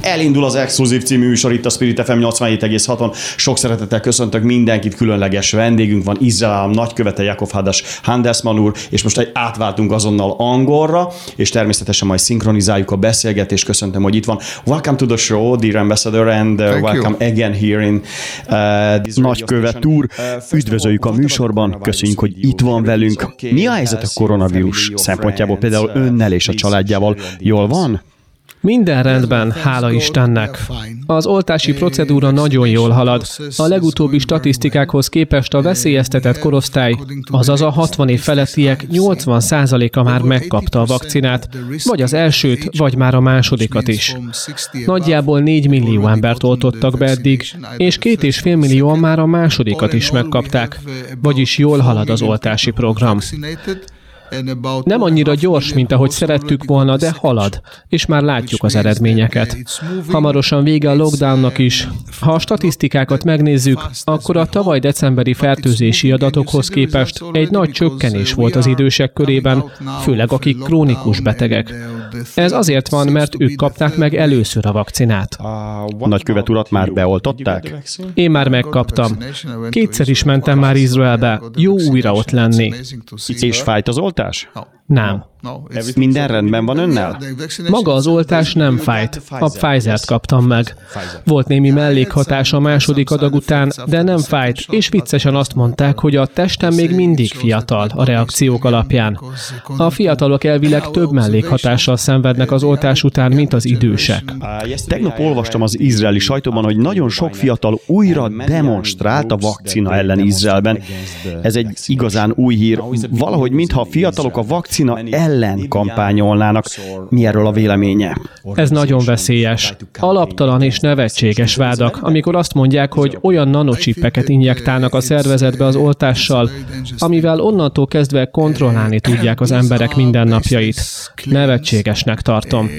Elindul az Exkluzív című műsor itt a Spirit FM 87,6-on. Sok szeretettel köszöntök mindenkit, különleges vendégünk van, Izrael nagykövete Jakov Hadas Handelsman úr, és most egy átváltunk azonnal angolra, és természetesen majd szinkronizáljuk a beszélgetést. Köszöntöm, hogy itt van. Welcome to the show, dear ambassador, and uh, welcome you. again here in uh, this Nagykövet úr, uh, üdvözöljük a műsorban, köszönjük, hogy itt van velünk. Mi a helyzet a koronavírus szempontjából, például önnel és a családjával? Jól van? Minden rendben, hála Istennek. Az oltási procedúra nagyon jól halad. A legutóbbi statisztikákhoz képest a veszélyeztetett korosztály, azaz a 60 év felettiek 80%-a már megkapta a vakcinát, vagy az elsőt, vagy már a másodikat is. Nagyjából 4 millió embert oltottak be eddig, és két és fél millióan már a másodikat is megkapták, vagyis jól halad az oltási program. Nem annyira gyors, mint ahogy szerettük volna, de halad, és már látjuk az eredményeket. Hamarosan vége a lockdownnak is. Ha a statisztikákat megnézzük, akkor a tavaly decemberi fertőzési adatokhoz képest egy nagy csökkenés volt az idősek körében, főleg akik krónikus betegek. Ez azért van, mert ők kapták meg először a vakcinát. A nagykövet urat már beoltották? Én már megkaptam. Kétszer is mentem már Izraelbe. Jó újra ott lenni. És fájt az oltás? Nem. Minden rendben van önnel? Maga az oltás nem fájt. A Pfizer-t kaptam meg. Volt némi mellékhatás a második adag után, de nem fájt, és viccesen azt mondták, hogy a testem még mindig fiatal a reakciók alapján. A fiatalok elvileg több mellékhatással szenvednek az oltás után, mint az idősek. Tegnap olvastam az izraeli sajtóban, hogy nagyon sok fiatal újra demonstrált a vakcina ellen Izraelben. Ez egy igazán új hír. Valahogy mintha a fiatalok a vakcina ellen kampányolnának. Mi erről a véleménye? Ez nagyon veszélyes. Alaptalan és nevetséges vádak, amikor azt mondják, hogy olyan nanocsippeket injektálnak a szervezetbe az oltással, amivel onnantól kezdve kontrollálni tudják az emberek mindennapjait. Nevetségesnek tartom.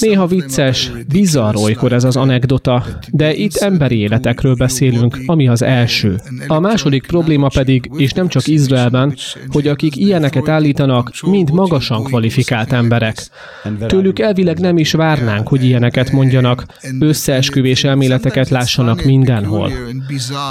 Néha vicces, bizarr olykor ez az anekdota, de itt emberi életekről beszélünk, ami az első. A második probléma pedig, és nem csak Izraelben, hogy akik ilyeneket állítanak, mind magasan kvalifikált emberek. Tőlük elvileg nem is várnánk, hogy ilyeneket mondjanak, összeesküvés elméleteket lássanak mindenhol.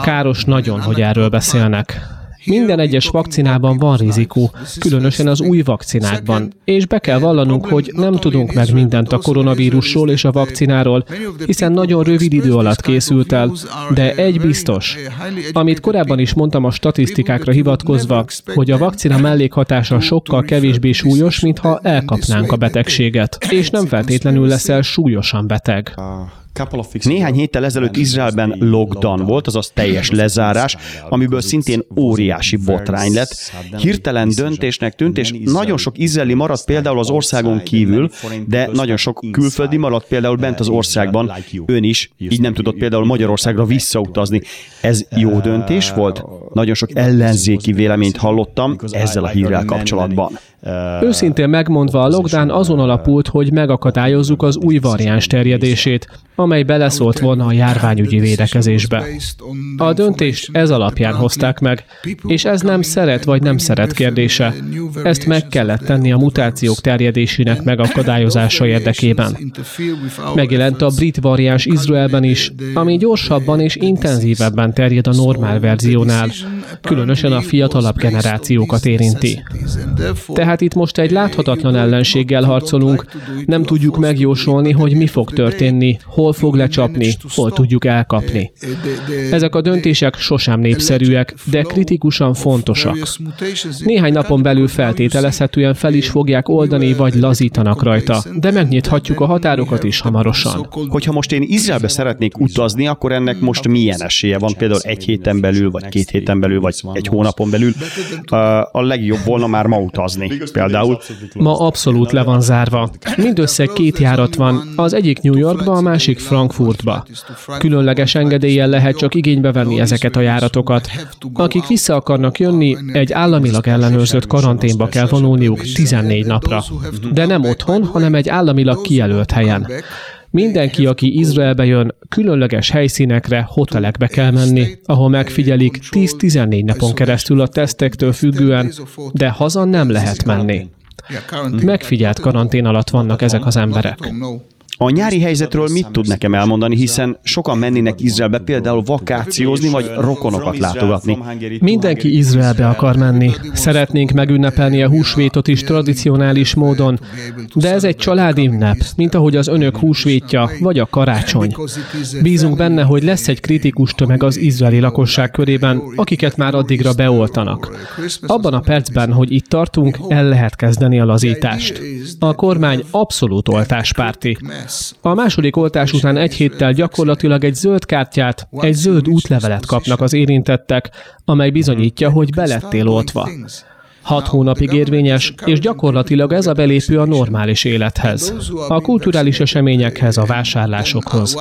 Káros nagyon, hogy erről beszélnek. Minden egyes vakcinában van rizikó, különösen az új vakcinákban, és be kell vallanunk, hogy nem tudunk meg mindent a koronavírusról és a vakcináról, hiszen nagyon rövid idő alatt készült el, de egy biztos. Amit korábban is mondtam a statisztikákra hivatkozva, hogy a vakcina mellékhatása sokkal kevésbé súlyos, mintha elkapnánk a betegséget, és nem feltétlenül leszel súlyosan beteg. Néhány héttel ezelőtt Izraelben lockdown volt, azaz teljes lezárás, amiből szintén óriási botrány lett. Hirtelen döntésnek tűnt, és nagyon sok izraeli maradt például az országon kívül, de nagyon sok külföldi maradt például bent az országban. Ön is, így nem tudott például Magyarországra visszautazni. Ez jó döntés volt? Nagyon sok ellenzéki véleményt hallottam ezzel a hírrel kapcsolatban. Őszintén megmondva, a lockdown azon alapult, hogy megakadályozzuk az új variáns terjedését, amely beleszólt volna a járványügyi védekezésbe. A döntést ez alapján hozták meg, és ez nem szeret vagy nem szeret kérdése. Ezt meg kellett tenni a mutációk terjedésének megakadályozása érdekében. Megjelent a brit variáns Izraelben is, ami gyorsabban és intenzívebben terjed a normál verziónál, különösen a fiatalabb generációkat érinti. Tehát itt most egy láthatatlan ellenséggel harcolunk, nem tudjuk megjósolni, hogy mi fog történni, hol fog lecsapni, hol tudjuk elkapni. Ezek a döntések sosem népszerűek, de kritikusan fontosak. Néhány napon belül feltételezhetően fel is fogják oldani, vagy lazítanak rajta, de megnyithatjuk a határokat is hamarosan. Hogyha most én Izraelbe szeretnék utazni, akkor ennek most milyen esélye van? Például egy héten belül, vagy két héten belül, vagy egy hónapon belül. A legjobb volna már ma utazni. Például. Ma abszolút le van zárva. Mindössze két járat van, az egyik New Yorkba, a másik Frankfurtba. Különleges engedéllyel lehet csak igénybe venni ezeket a járatokat. Akik vissza akarnak jönni, egy államilag ellenőrzött karanténba kell vonulniuk 14 napra. De nem otthon, hanem egy államilag kijelölt helyen. Mindenki, aki Izraelbe jön, különleges helyszínekre, hotelekbe kell menni, ahol megfigyelik 10-14 napon keresztül a tesztektől függően, de haza nem lehet menni. Megfigyelt karantén alatt vannak ezek az emberek. A nyári helyzetről mit tud nekem elmondani, hiszen sokan mennének Izraelbe például vakációzni, vagy rokonokat látogatni. Mindenki Izraelbe akar menni. Szeretnénk megünnepelni a húsvétot is tradicionális módon, de ez egy családi ünnep, mint ahogy az önök húsvétja, vagy a karácsony. Bízunk benne, hogy lesz egy kritikus tömeg az izraeli lakosság körében, akiket már addigra beoltanak. Abban a percben, hogy itt tartunk, el lehet kezdeni a lazítást. A kormány abszolút oltáspárti. A második oltás után egy héttel gyakorlatilag egy zöld kártyát, egy zöld útlevelet kapnak az érintettek, amely bizonyítja, hogy belettél oltva hat hónapig érvényes, és gyakorlatilag ez a belépő a normális élethez, a kulturális eseményekhez, a vásárlásokhoz.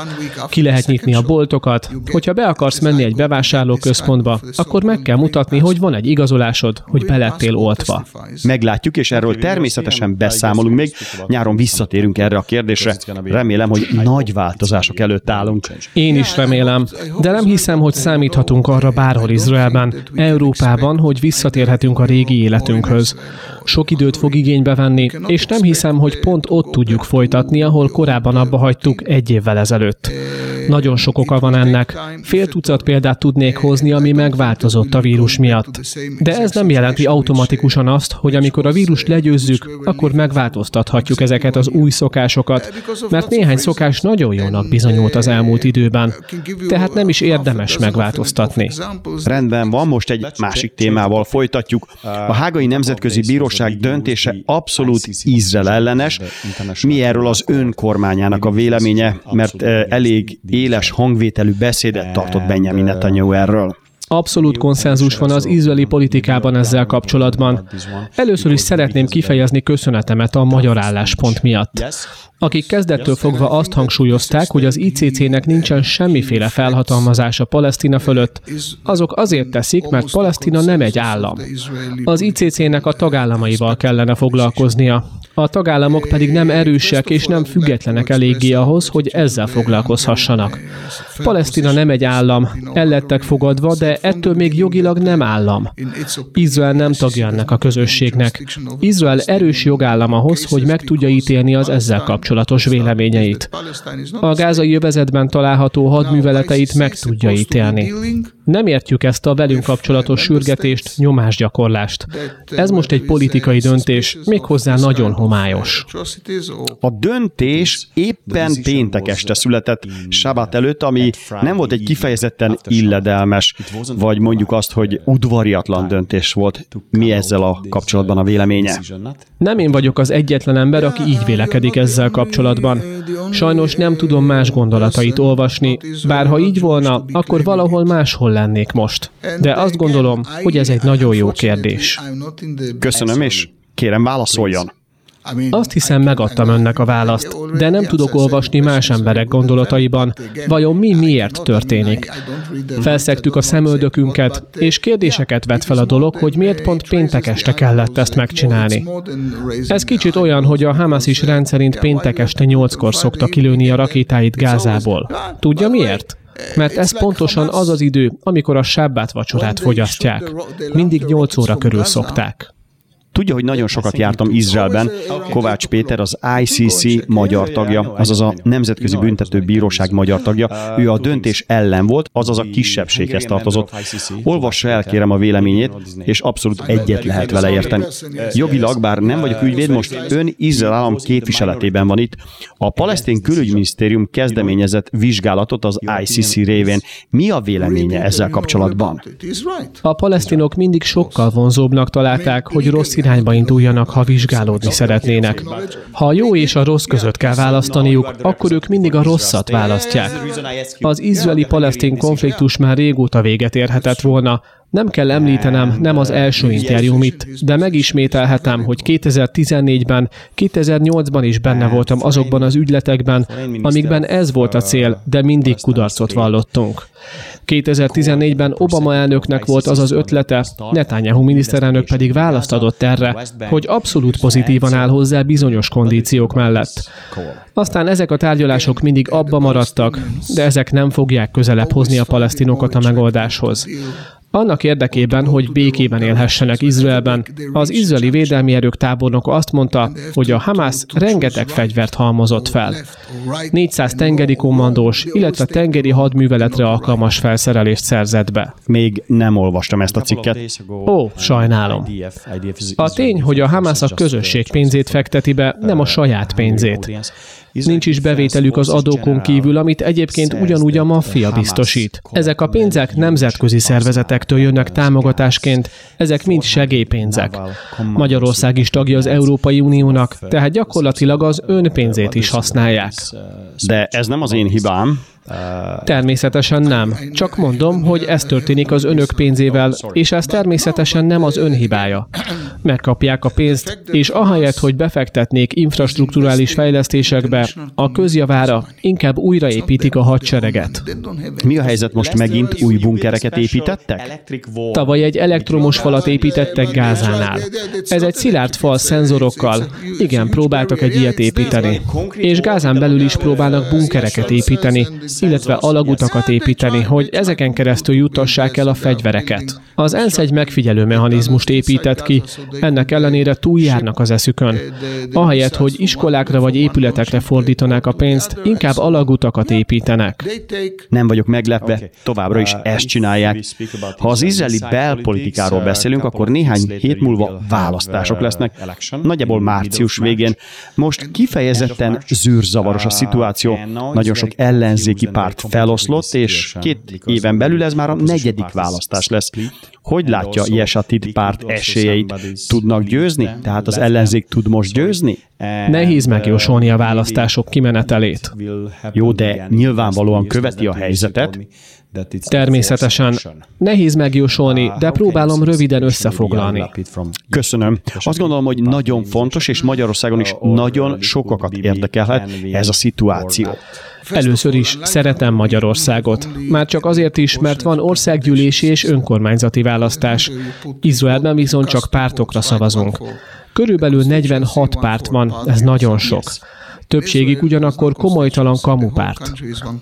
Ki lehet nyitni a boltokat, hogyha be akarsz menni egy bevásárlóközpontba, akkor meg kell mutatni, hogy van egy igazolásod, hogy belettél oltva. Meglátjuk, és erről természetesen beszámolunk még. Nyáron visszatérünk erre a kérdésre. Remélem, hogy nagy változások előtt állunk. Én is remélem, de nem hiszem, hogy számíthatunk arra bárhol Izraelben, Európában, hogy visszatérhetünk a régi életre életünkhöz. Sok időt fog igénybe venni, és nem hiszem, hogy pont ott tudjuk folytatni, ahol korábban abba hagytuk egy évvel ezelőtt. Nagyon sok oka van ennek. Fél tucat példát tudnék hozni, ami megváltozott a vírus miatt. De ez nem jelenti automatikusan azt, hogy amikor a vírust legyőzzük, akkor megváltoztathatjuk ezeket az új szokásokat, mert néhány szokás nagyon jónak bizonyult az elmúlt időben. Tehát nem is érdemes megváltoztatni. Rendben van, most egy másik témával folytatjuk. A Hágai Nemzetközi Bíróság döntése abszolút Izrael ellenes. Mi erről az ön kormányának a véleménye, mert elég éles hangvételű beszédet tartott Benjamin Netanyahu erről. Abszolút konszenzus van az izraeli politikában ezzel kapcsolatban. Először is szeretném kifejezni köszönetemet a magyar álláspont miatt. Akik kezdettől fogva azt hangsúlyozták, hogy az ICC-nek nincsen semmiféle felhatalmazása Palesztina fölött, azok azért teszik, mert Palesztina nem egy állam. Az ICC-nek a tagállamaival kellene foglalkoznia. A tagállamok pedig nem erősek és nem függetlenek eléggé ahhoz, hogy ezzel foglalkozhassanak. Palesztina nem egy állam, ellettek fogadva, de ettől még jogilag nem állam. Izrael nem tagja ennek a közösségnek. Izrael erős jogállam ahhoz, hogy meg tudja ítélni az ezzel kapcsolatos véleményeit. A gázai jövezetben található hadműveleteit meg tudja ítélni. Nem értjük ezt a velünk kapcsolatos sürgetést, nyomásgyakorlást. Ez most egy politikai döntés, méghozzá nagyon homályos. A döntés éppen péntek este született, Sabat előtt, ami nem volt egy kifejezetten illedelmes, vagy mondjuk azt, hogy udvariatlan döntés volt. Mi ezzel a kapcsolatban a véleménye? Nem én vagyok az egyetlen ember, aki így vélekedik ezzel kapcsolatban. Sajnos nem tudom más gondolatait olvasni, bár ha így volna, akkor valahol máshol lennék most. De azt gondolom, hogy ez egy nagyon jó kérdés. Köszönöm, és kérem válaszoljon. Azt hiszem, megadtam önnek a választ, de nem tudok olvasni más emberek gondolataiban, vajon mi miért történik. Felszegtük a szemöldökünket, és kérdéseket vet fel a dolog, hogy miért pont péntek este kellett ezt megcsinálni. Ez kicsit olyan, hogy a Hamas is rendszerint péntek este nyolckor szokta kilőni a rakétáit Gázából. Tudja miért? Mert ez pontosan az az idő, amikor a sábbát vacsorát fogyasztják. Mindig 8 óra körül szokták. Tudja, hogy nagyon sokat jártam Izraelben. Kovács Péter az ICC magyar tagja, azaz a Nemzetközi Büntető Bíróság magyar tagja. Ő a döntés ellen volt, azaz a kisebbséghez tartozott. Olvassa el, kérem a véleményét, és abszolút egyet lehet vele érteni. Jogilag, bár nem vagyok ügyvéd, most ön Izrael állam képviseletében van itt. A palesztin külügyminisztérium kezdeményezett vizsgálatot az ICC révén. Mi a véleménye ezzel kapcsolatban? A palesztinok mindig sokkal vonzóbbnak találták, hogy rossz irányba induljanak, ha vizsgálódni szeretnének. Ha a jó és a rossz között kell választaniuk, akkor ők mindig a rosszat választják. Az izraeli-palesztin konfliktus már régóta véget érhetett volna, nem kell említenem, nem az első interjúm itt, de megismételhetem, hogy 2014-ben, 2008-ban is benne voltam azokban az ügyletekben, amikben ez volt a cél, de mindig kudarcot vallottunk. 2014-ben Obama elnöknek volt az az ötlete, Netanyahu miniszterelnök pedig választ adott erre, hogy abszolút pozitívan áll hozzá bizonyos kondíciók mellett. Aztán ezek a tárgyalások mindig abba maradtak, de ezek nem fogják közelebb hozni a palesztinokat a megoldáshoz. Annak érdekében, hogy békében élhessenek Izraelben, az izraeli védelmi erők tábornoka azt mondta, hogy a Hamász rengeteg fegyvert halmozott fel. 400 tengeri kommandós, illetve tengeri hadműveletre alkalmas felszerelést szerzett be. Még nem olvastam ezt a cikket. Ó, sajnálom. A tény, hogy a Hamász a közösség pénzét fekteti be, nem a saját pénzét. Nincs is bevételük az adókon kívül, amit egyébként ugyanúgy a maffia biztosít. Ezek a pénzek nemzetközi szervezetektől jönnek támogatásként, ezek mind segélypénzek. Magyarország is tagja az Európai Uniónak, tehát gyakorlatilag az önpénzét is használják. De ez nem az én hibám. Természetesen nem. Csak mondom, hogy ez történik az önök pénzével, és ez természetesen nem az ön hibája. Megkapják a pénzt, és ahelyett, hogy befektetnék infrastruktúrális fejlesztésekbe, a közjavára inkább újraépítik a hadsereget. Mi a helyzet most megint új bunkereket építettek? Tavaly egy elektromos falat építettek Gázánál. Ez egy szilárd fal szenzorokkal. Igen, próbáltak egy ilyet építeni. És Gázán belül is próbálnak bunkereket építeni, illetve alagutakat építeni, hogy ezeken keresztül jutassák el a fegyvereket. Az ENSZ egy megfigyelő mechanizmust épített ki, ennek ellenére túljárnak az eszükön. Ahelyett, hogy iskolákra vagy épületekre fordítanák a pénzt, inkább alagutakat építenek. Nem vagyok meglepve, továbbra is ezt csinálják. Ha az izraeli belpolitikáról beszélünk, akkor néhány hét múlva választások lesznek, nagyjából március végén. Most kifejezetten zűrzavaros a szituáció, nagyon sok ellenzéki párt feloszlott, és két éven belül ez már a negyedik választás lesz. Hogy látja Jesatid párt esélyeit? Tudnak győzni? Tehát az ellenzék tud most győzni? Nehéz megjósolni a választások kimenetelét. Jó, de nyilvánvalóan követi a helyzetet. Természetesen. Nehéz megjósolni, de próbálom röviden összefoglalni. Köszönöm. Azt gondolom, hogy nagyon fontos, és Magyarországon is nagyon sokakat érdekelhet ez a szituáció. Először is szeretem Magyarországot. Már csak azért is, mert van országgyűlési és önkormányzati választás. Izraelben viszont csak pártokra szavazunk. Körülbelül 46 párt van, ez nagyon sok. Többségük ugyanakkor komolytalan kamupárt.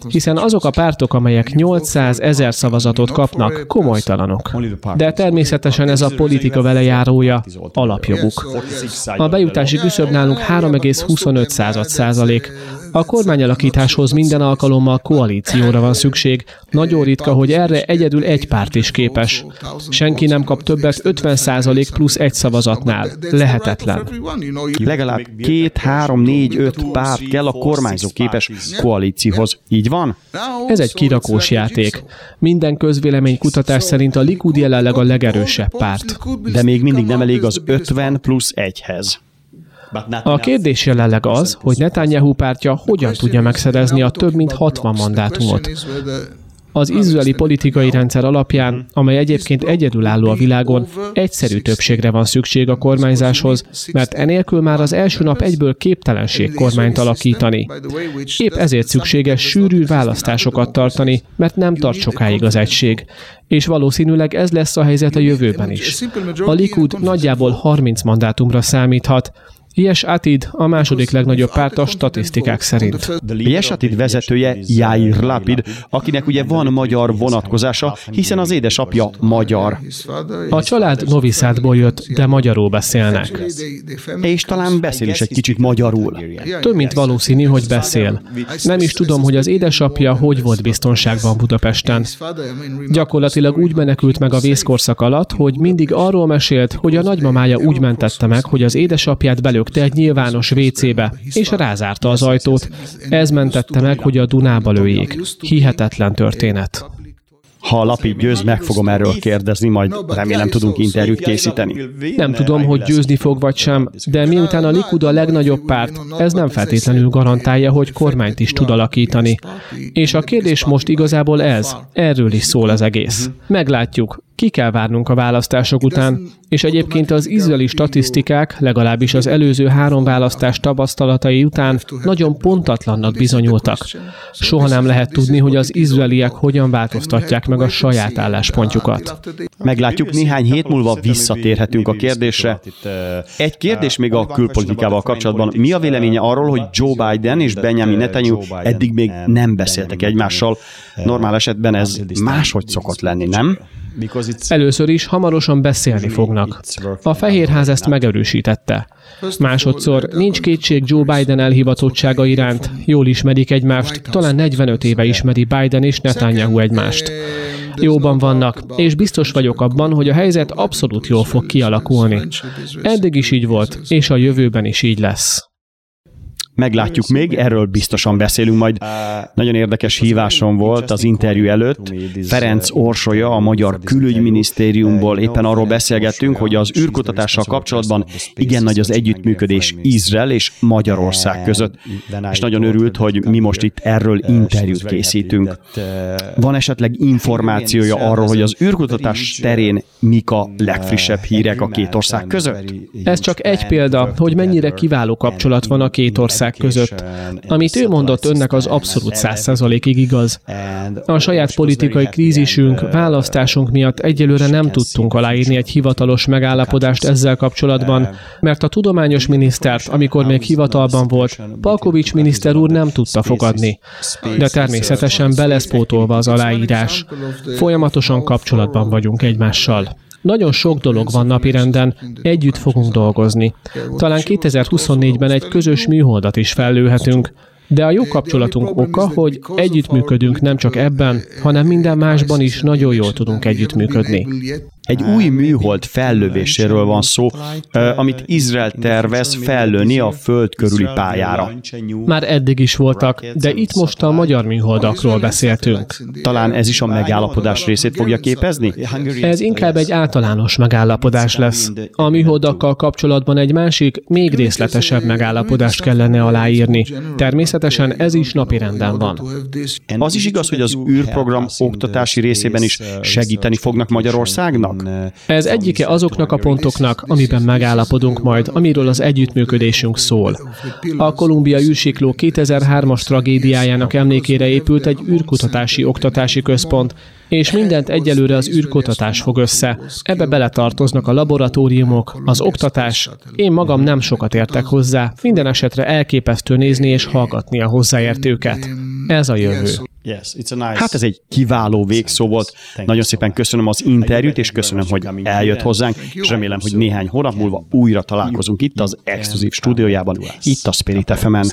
Hiszen azok a pártok, amelyek 800 ezer szavazatot kapnak, komolytalanok. De természetesen ez a politika velejárója, alapjoguk. A bejutási küszöb nálunk 3,25 százalék. A kormányalakításhoz minden alkalommal koalícióra van szükség. Nagyon ritka, hogy erre egyedül egy párt is képes. Senki nem kap többet 50% plusz egy szavazatnál. Lehetetlen. Legalább két, három, négy, öt párt kell a kormányzó képes koalícióhoz. Így van? Ez egy kirakós játék. Minden közvélemény kutatás szerint a Likud jelenleg a legerősebb párt. De még mindig nem elég az 50 plusz egyhez. A kérdés jelenleg az, hogy Netanyahu pártja hogyan tudja megszerezni a több mint 60 mandátumot. Az izraeli politikai rendszer alapján, amely egyébként egyedülálló a világon, egyszerű többségre van szükség a kormányzáshoz, mert enélkül már az első nap egyből képtelenség kormányt alakítani. Épp ezért szükséges sűrű választásokat tartani, mert nem tart sokáig az egység. És valószínűleg ez lesz a helyzet a jövőben is. A Likud nagyjából 30 mandátumra számíthat, Ilyes Atid a második legnagyobb párt a statisztikák szerint. Ilyes Atid vezetője Jair Lapid, akinek ugye van magyar vonatkozása, hiszen az édesapja magyar. A család Noviszádból jött, de magyarul beszélnek. És talán beszél is egy kicsit magyarul. Több mint valószínű, hogy beszél. Nem is tudom, hogy az édesapja hogy volt biztonságban Budapesten. Gyakorlatilag úgy menekült meg a vészkorszak alatt, hogy mindig arról mesélt, hogy a nagymamája úgy mentette meg, hogy az édesapját belő belökte egy nyilvános WC-be, és rázárta az ajtót. Ez mentette meg, hogy a Dunába lőjék. Hihetetlen történet. Ha a lapid győz, meg fogom erről kérdezni, majd remélem tudunk interjút készíteni. Nem tudom, hogy győzni fog vagy sem, de miután a Likud a legnagyobb párt, ez nem feltétlenül garantálja, hogy kormányt is tud alakítani. És a kérdés most igazából ez, erről is szól az egész. Meglátjuk, ki kell várnunk a választások után, és egyébként az izraeli statisztikák, legalábbis az előző három választás tapasztalatai után nagyon pontatlannak bizonyultak. Soha nem lehet tudni, hogy az izraeliek hogyan változtatják meg a saját álláspontjukat. Meglátjuk, néhány hét múlva visszatérhetünk a kérdésre. Egy kérdés még a külpolitikával kapcsolatban. Mi a véleménye arról, hogy Joe Biden és Benjamin Netanyahu eddig még nem beszéltek egymással? Normál esetben ez máshogy szokott lenni, nem? Először is hamarosan beszélni fognak. A Fehérház ezt megerősítette. Másodszor nincs kétség Joe Biden elhivatottsága iránt. Jól ismerik egymást, talán 45 éve ismeri Biden és Netanyahu egymást. Jóban vannak, és biztos vagyok abban, hogy a helyzet abszolút jól fog kialakulni. Eddig is így volt, és a jövőben is így lesz. Meglátjuk még, erről biztosan beszélünk majd. Nagyon érdekes hívásom volt az interjú előtt. Ferenc Orsolya, a Magyar Külügyminisztériumból éppen arról beszélgettünk, hogy az űrkutatással kapcsolatban igen nagy az együttműködés Izrael és Magyarország között. És nagyon örült, hogy mi most itt erről interjút készítünk. Van esetleg információja arról, hogy az űrkutatás terén mik a legfrissebb hírek a két ország között? Ez csak egy példa, hogy mennyire kiváló kapcsolat van a két ország ország között. Amit ő mondott önnek az abszolút száz százalékig igaz. A saját politikai krízisünk, választásunk miatt egyelőre nem tudtunk aláírni egy hivatalos megállapodást ezzel kapcsolatban, mert a tudományos minisztert, amikor még hivatalban volt, Palkovics miniszter úr nem tudta fogadni. De természetesen beleszpótolva az aláírás. Folyamatosan kapcsolatban vagyunk egymással. Nagyon sok dolog van napirenden, együtt fogunk dolgozni. Talán 2024-ben egy közös műholdat is fellőhetünk, de a jó kapcsolatunk oka, hogy együttműködünk nem csak ebben, hanem minden másban is nagyon jól tudunk együttműködni. Egy új műhold fellövéséről van szó, amit Izrael tervez fellőni a föld körüli pályára. Már eddig is voltak, de itt most a magyar műholdakról beszéltünk. Talán ez is a megállapodás részét fogja képezni? Ez inkább egy általános megállapodás lesz. A műholdakkal kapcsolatban egy másik, még részletesebb megállapodást kellene aláírni. Természetesen ez is napirenden van. Az is igaz, hogy az űrprogram oktatási részében is segíteni fognak Magyarországnak? Vannak. Ez egyike azoknak a pontoknak, amiben megállapodunk majd, amiről az együttműködésünk szól. A Kolumbia űrsikló 2003-as tragédiájának emlékére épült egy űrkutatási oktatási központ, és mindent egyelőre az űrkutatás fog össze. Ebbe beletartoznak a laboratóriumok, az oktatás. Én magam nem sokat értek hozzá, minden esetre elképesztő nézni és hallgatni a hozzáértőket. Ez a jövő. Hát ez egy kiváló végszó volt. Nagyon szépen köszönöm az interjút, és köszönöm, hogy eljött hozzánk, és remélem, hogy néhány hónap múlva újra találkozunk itt az exkluzív stúdiójában, itt a Spirit fm -en.